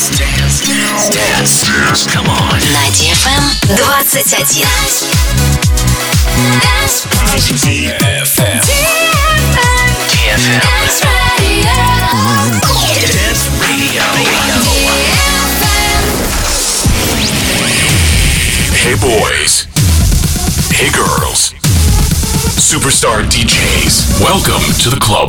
Dance, dance, dance, dance, dance. Come on. На DFM 21. Dance DFM. DFM. Dance Radio. Dance Radio. Hey boys. Hey girls. Superstar DJs. Welcome to the club.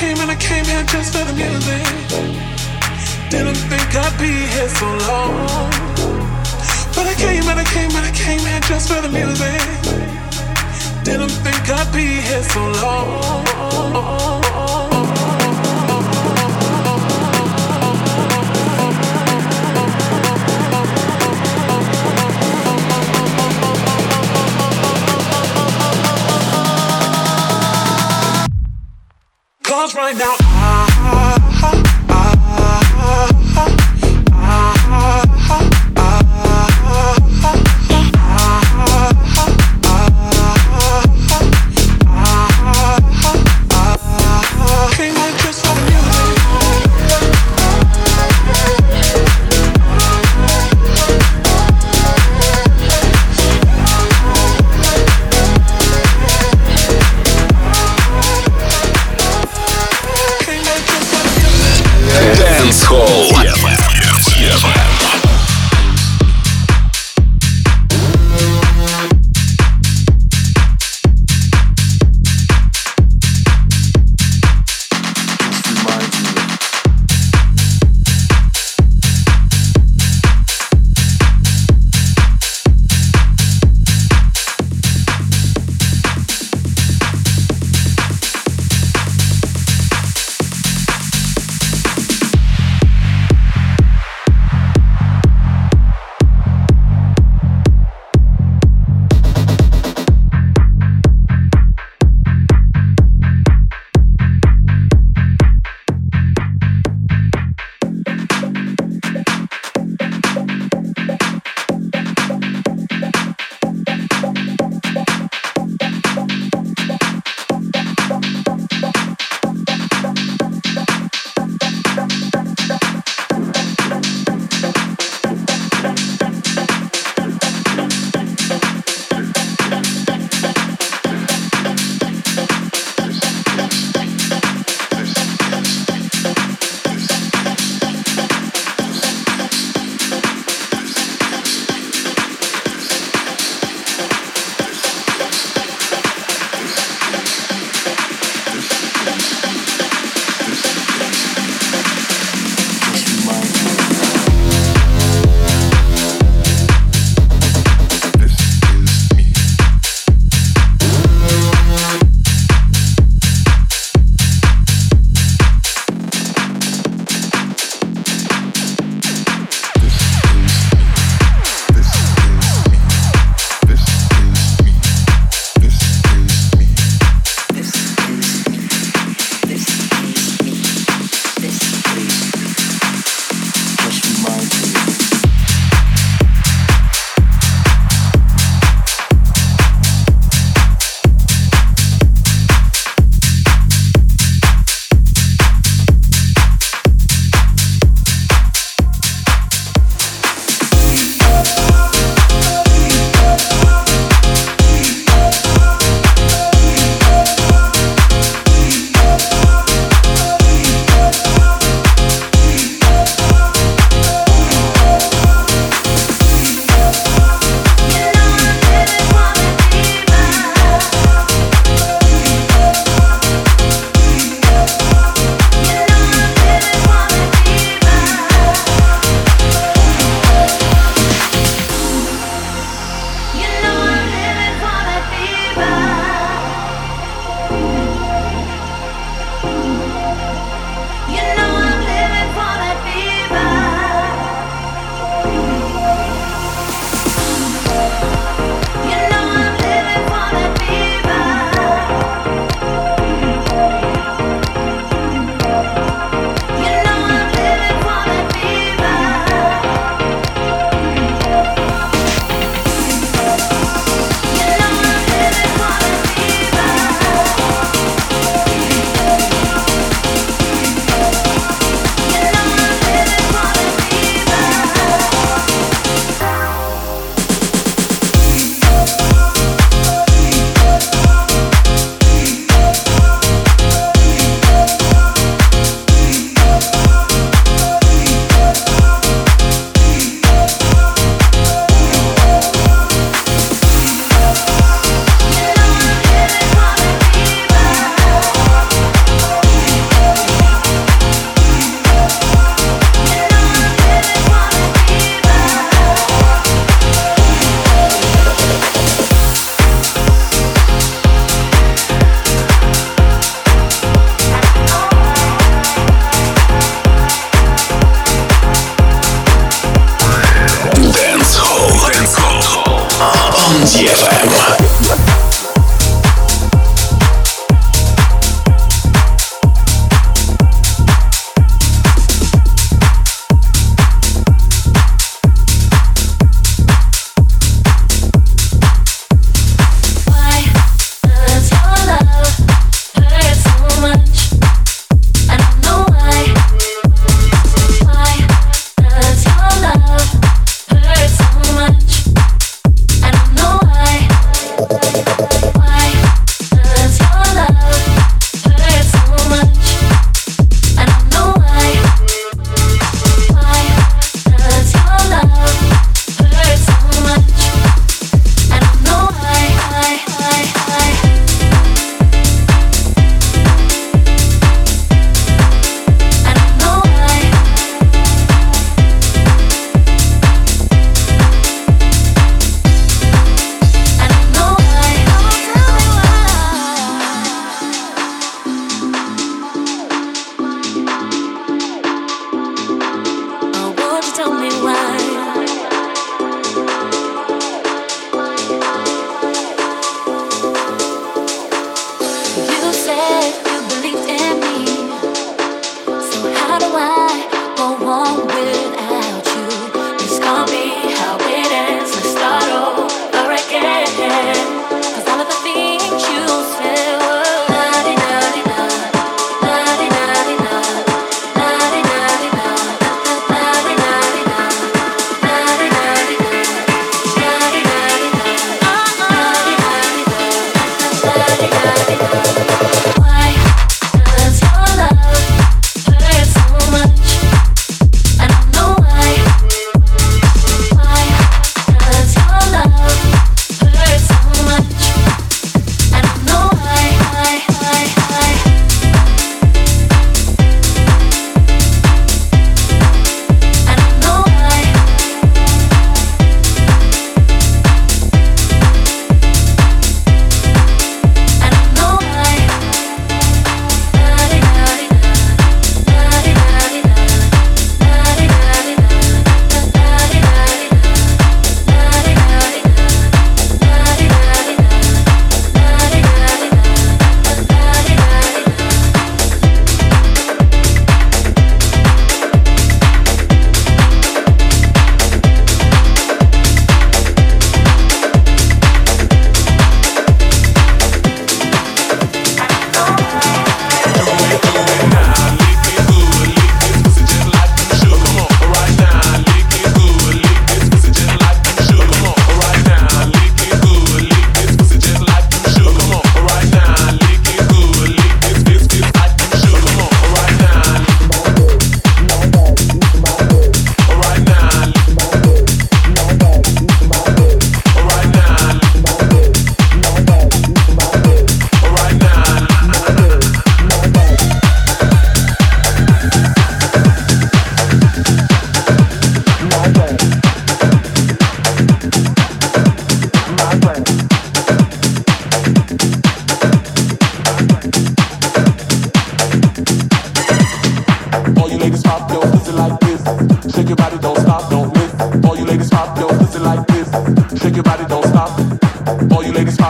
Came and I came here just for the music. Didn't think I'd be here so long. But I came and I came and I came here just for the music. Didn't think I'd be here so long. Right now, came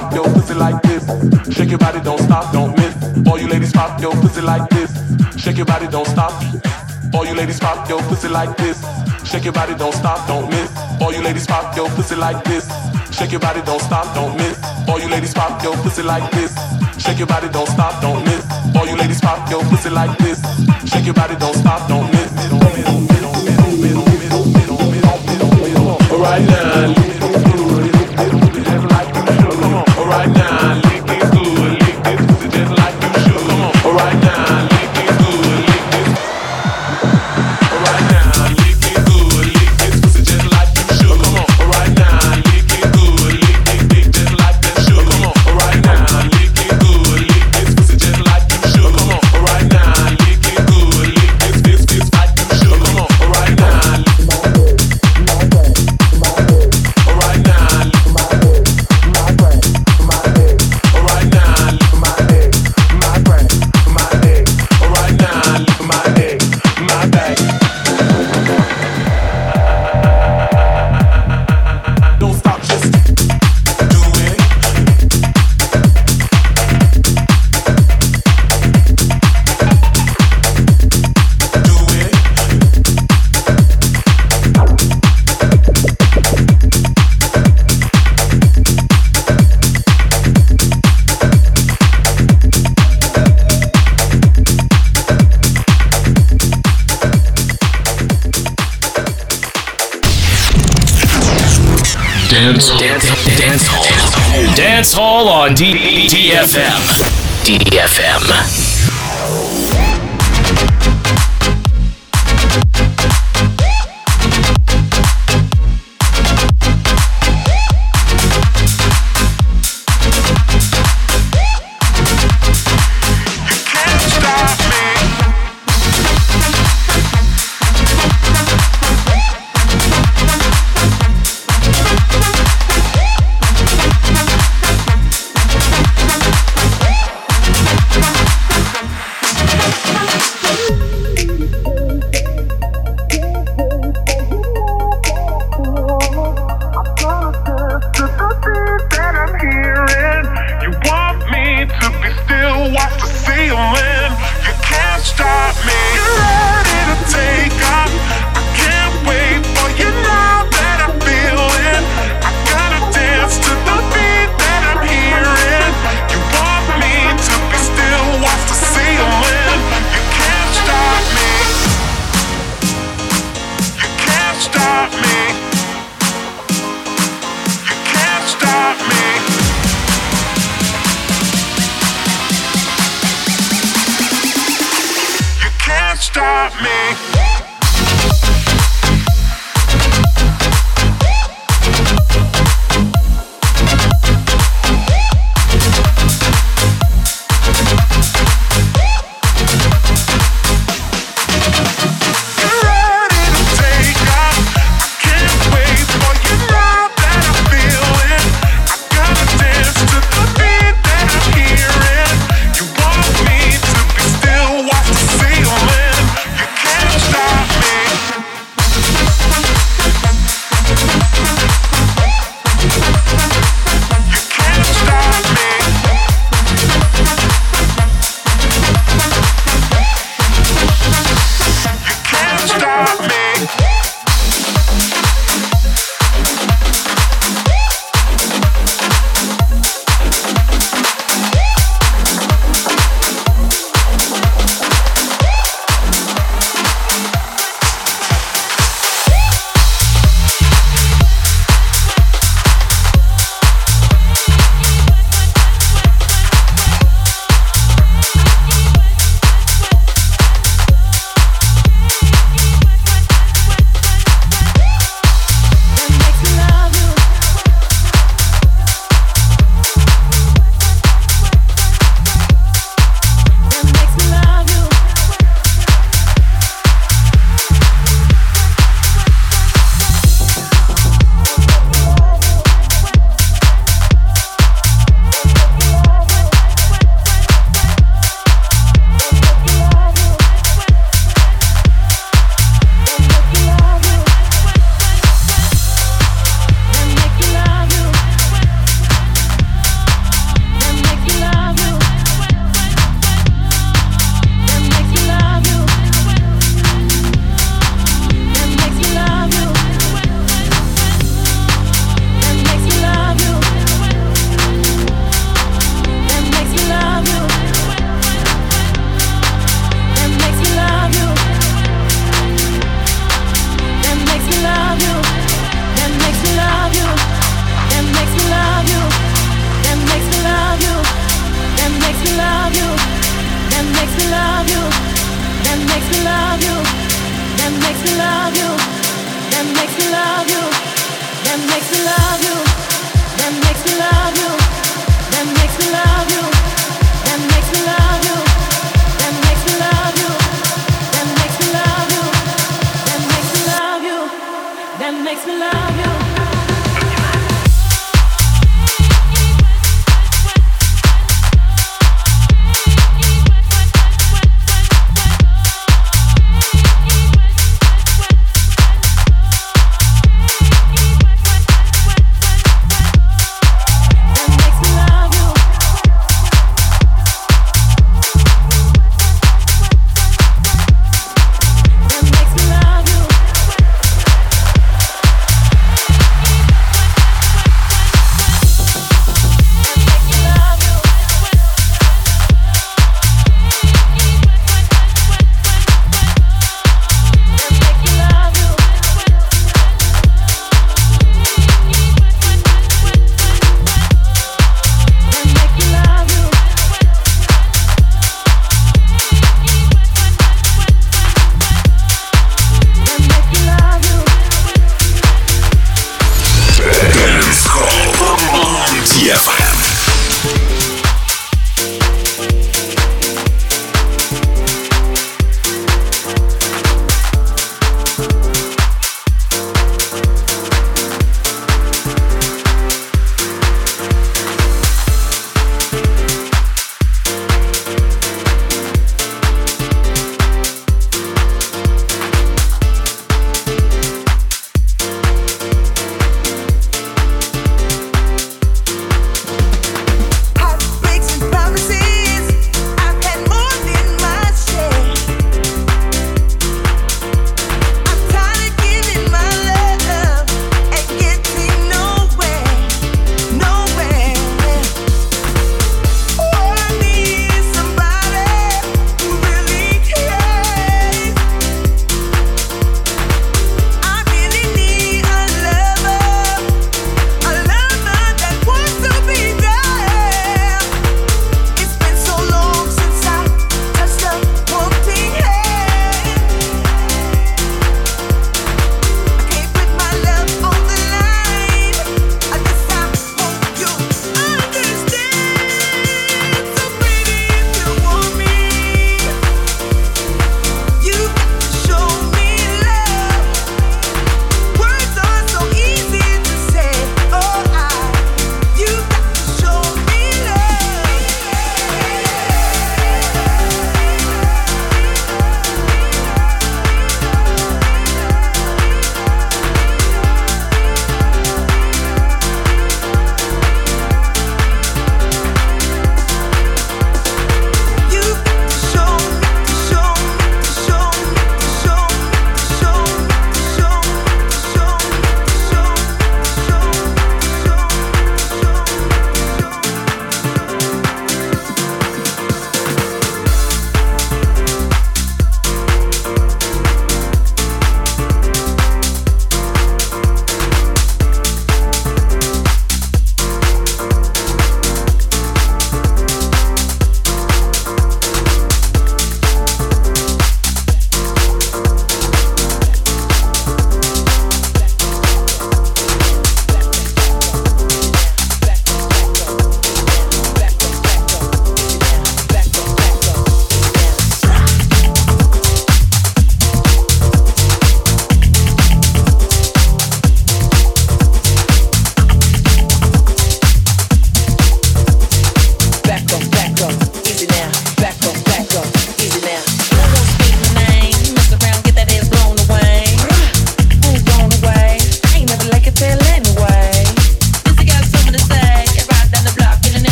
pop your pussy like this. Shake your body, don't stop, don't miss. All you ladies pop your pussy like this. Shake your body, don't stop. All you ladies pop your pussy like this. Shake your body, don't stop, don't miss. All you ladies pop your pussy like this. Shake your body, don't stop, don't miss. All you ladies pop your pussy like this. Shake your body, don't stop, don't miss. All you ladies pop your pussy like this. Shake your body, don't stop, don't miss. Don't miss, don't miss, don't miss, don't miss, don't miss, don't miss, don't miss, don't miss, don't DFM. DFM.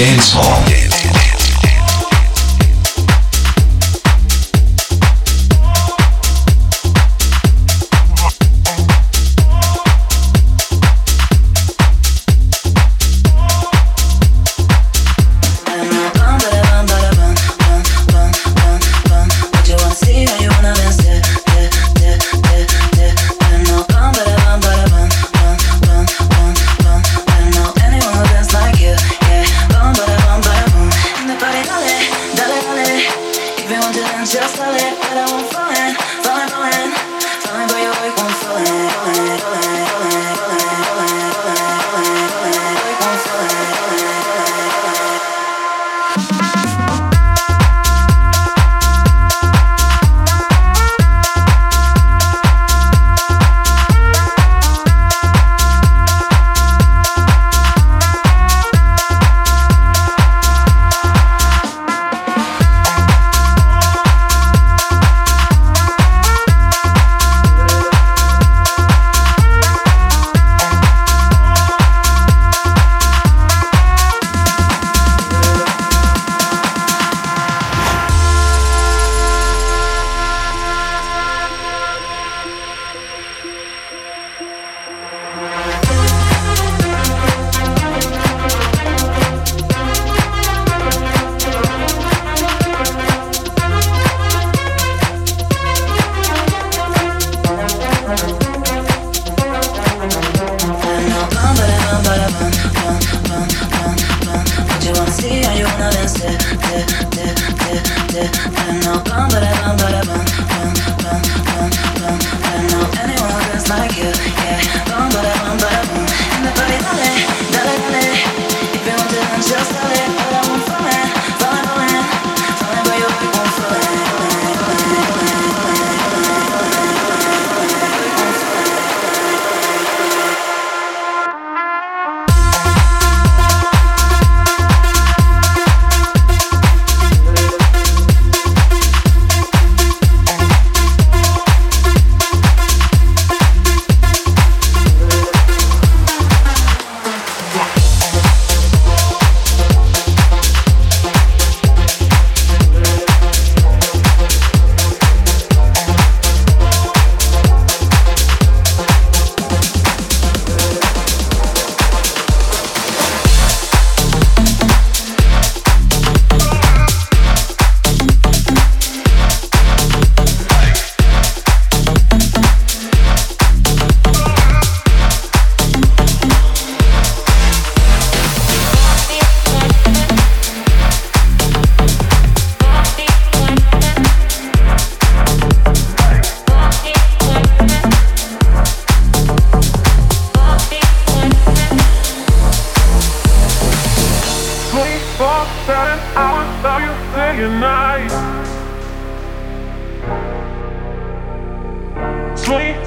Dance Hall.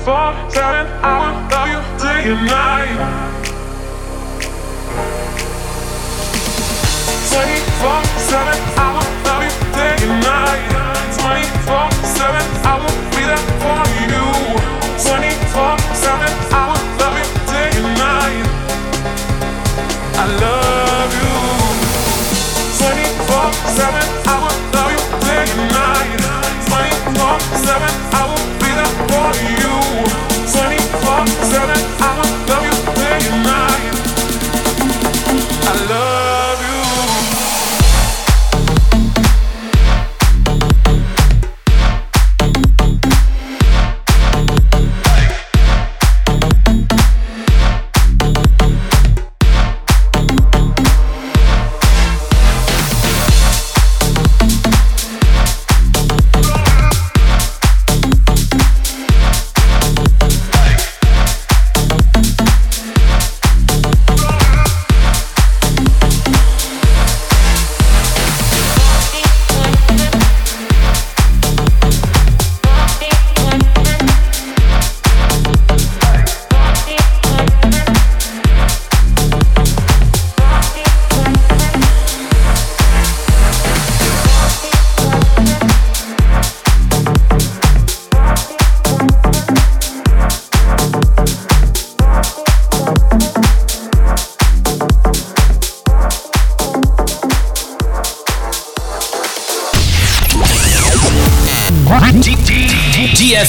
for time. I will love you day and night. Twenty four seven, I will love you day and night. Twenty four seven, I will be there for you. Twenty four seven, I will love you day and night. I love you. Twenty four seven, I will love you day and night. Twenty four seven, I will be there for you.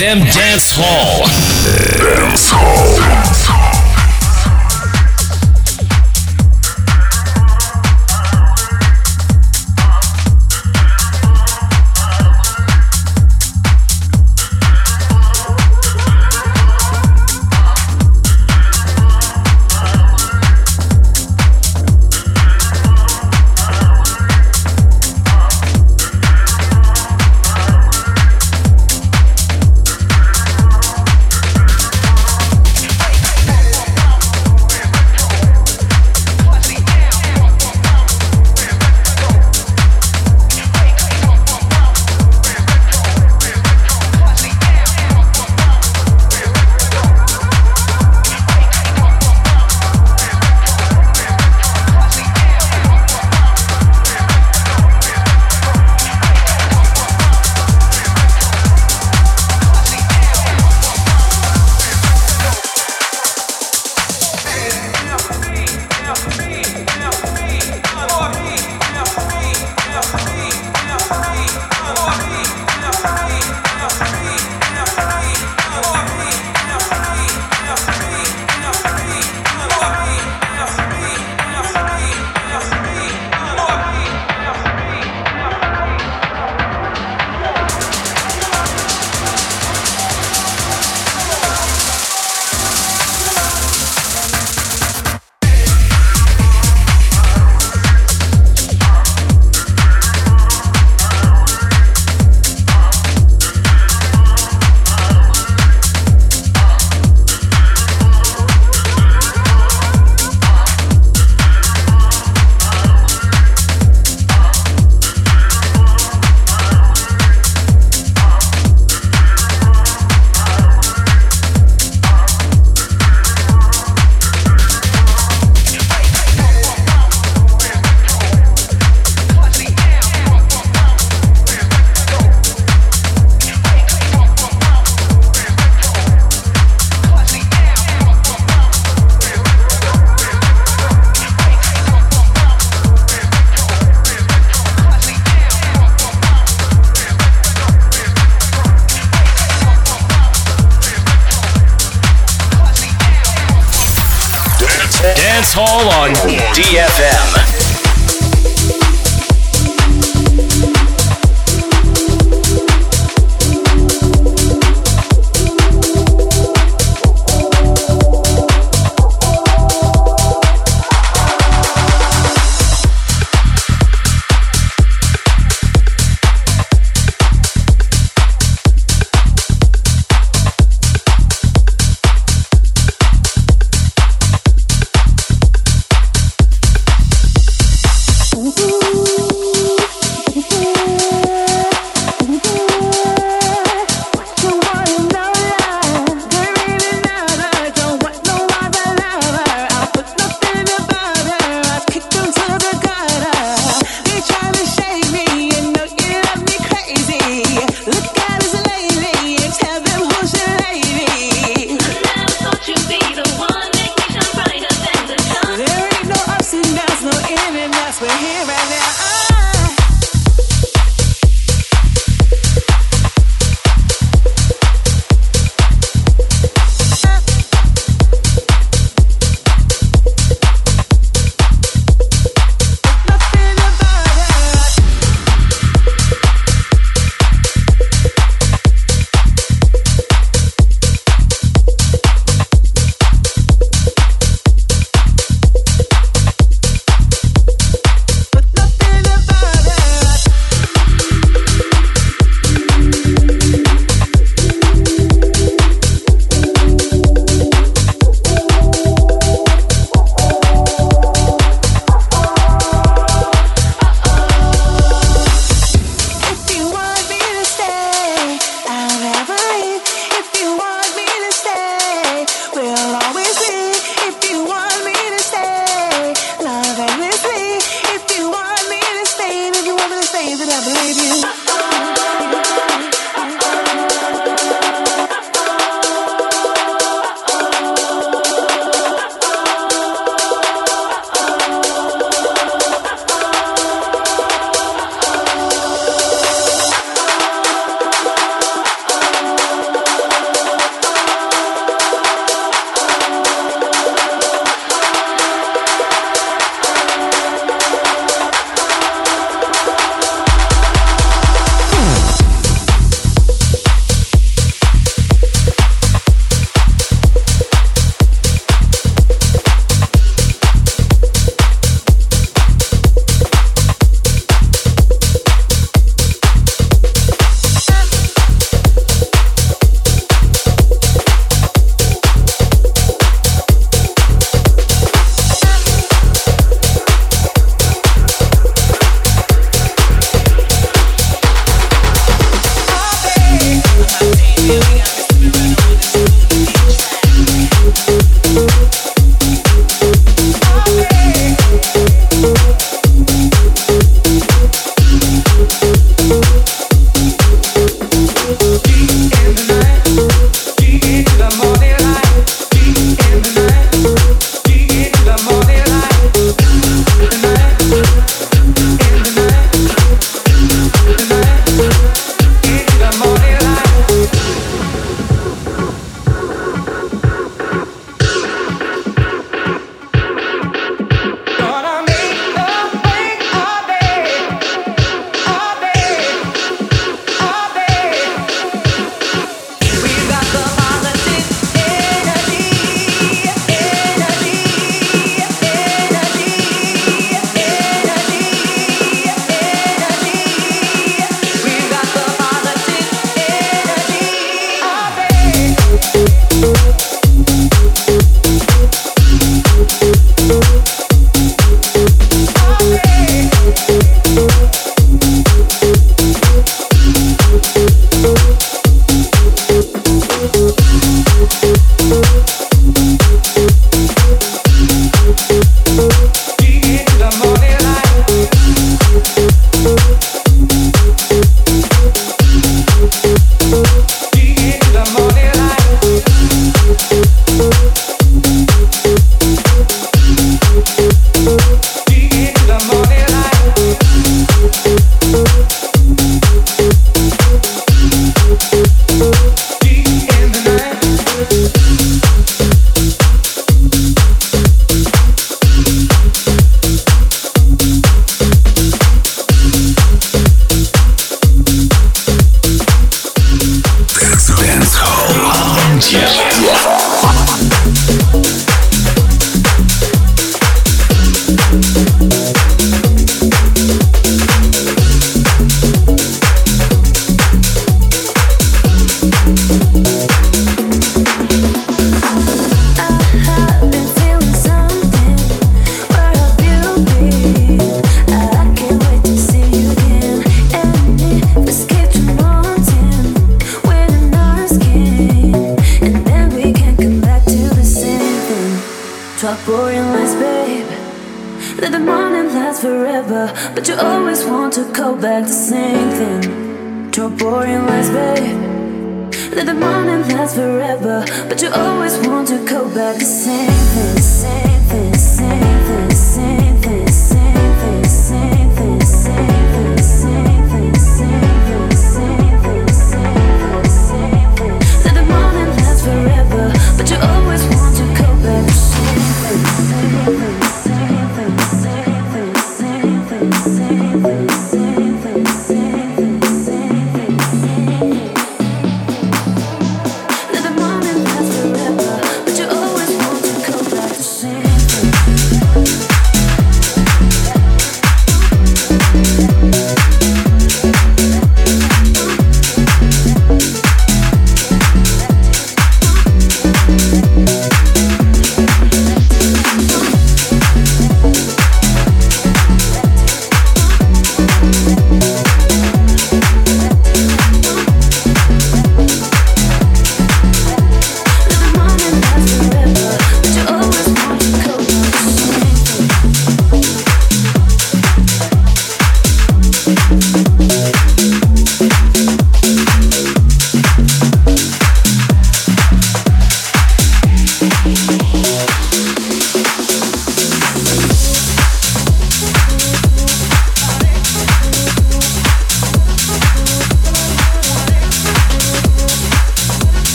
DFM Dance Hall.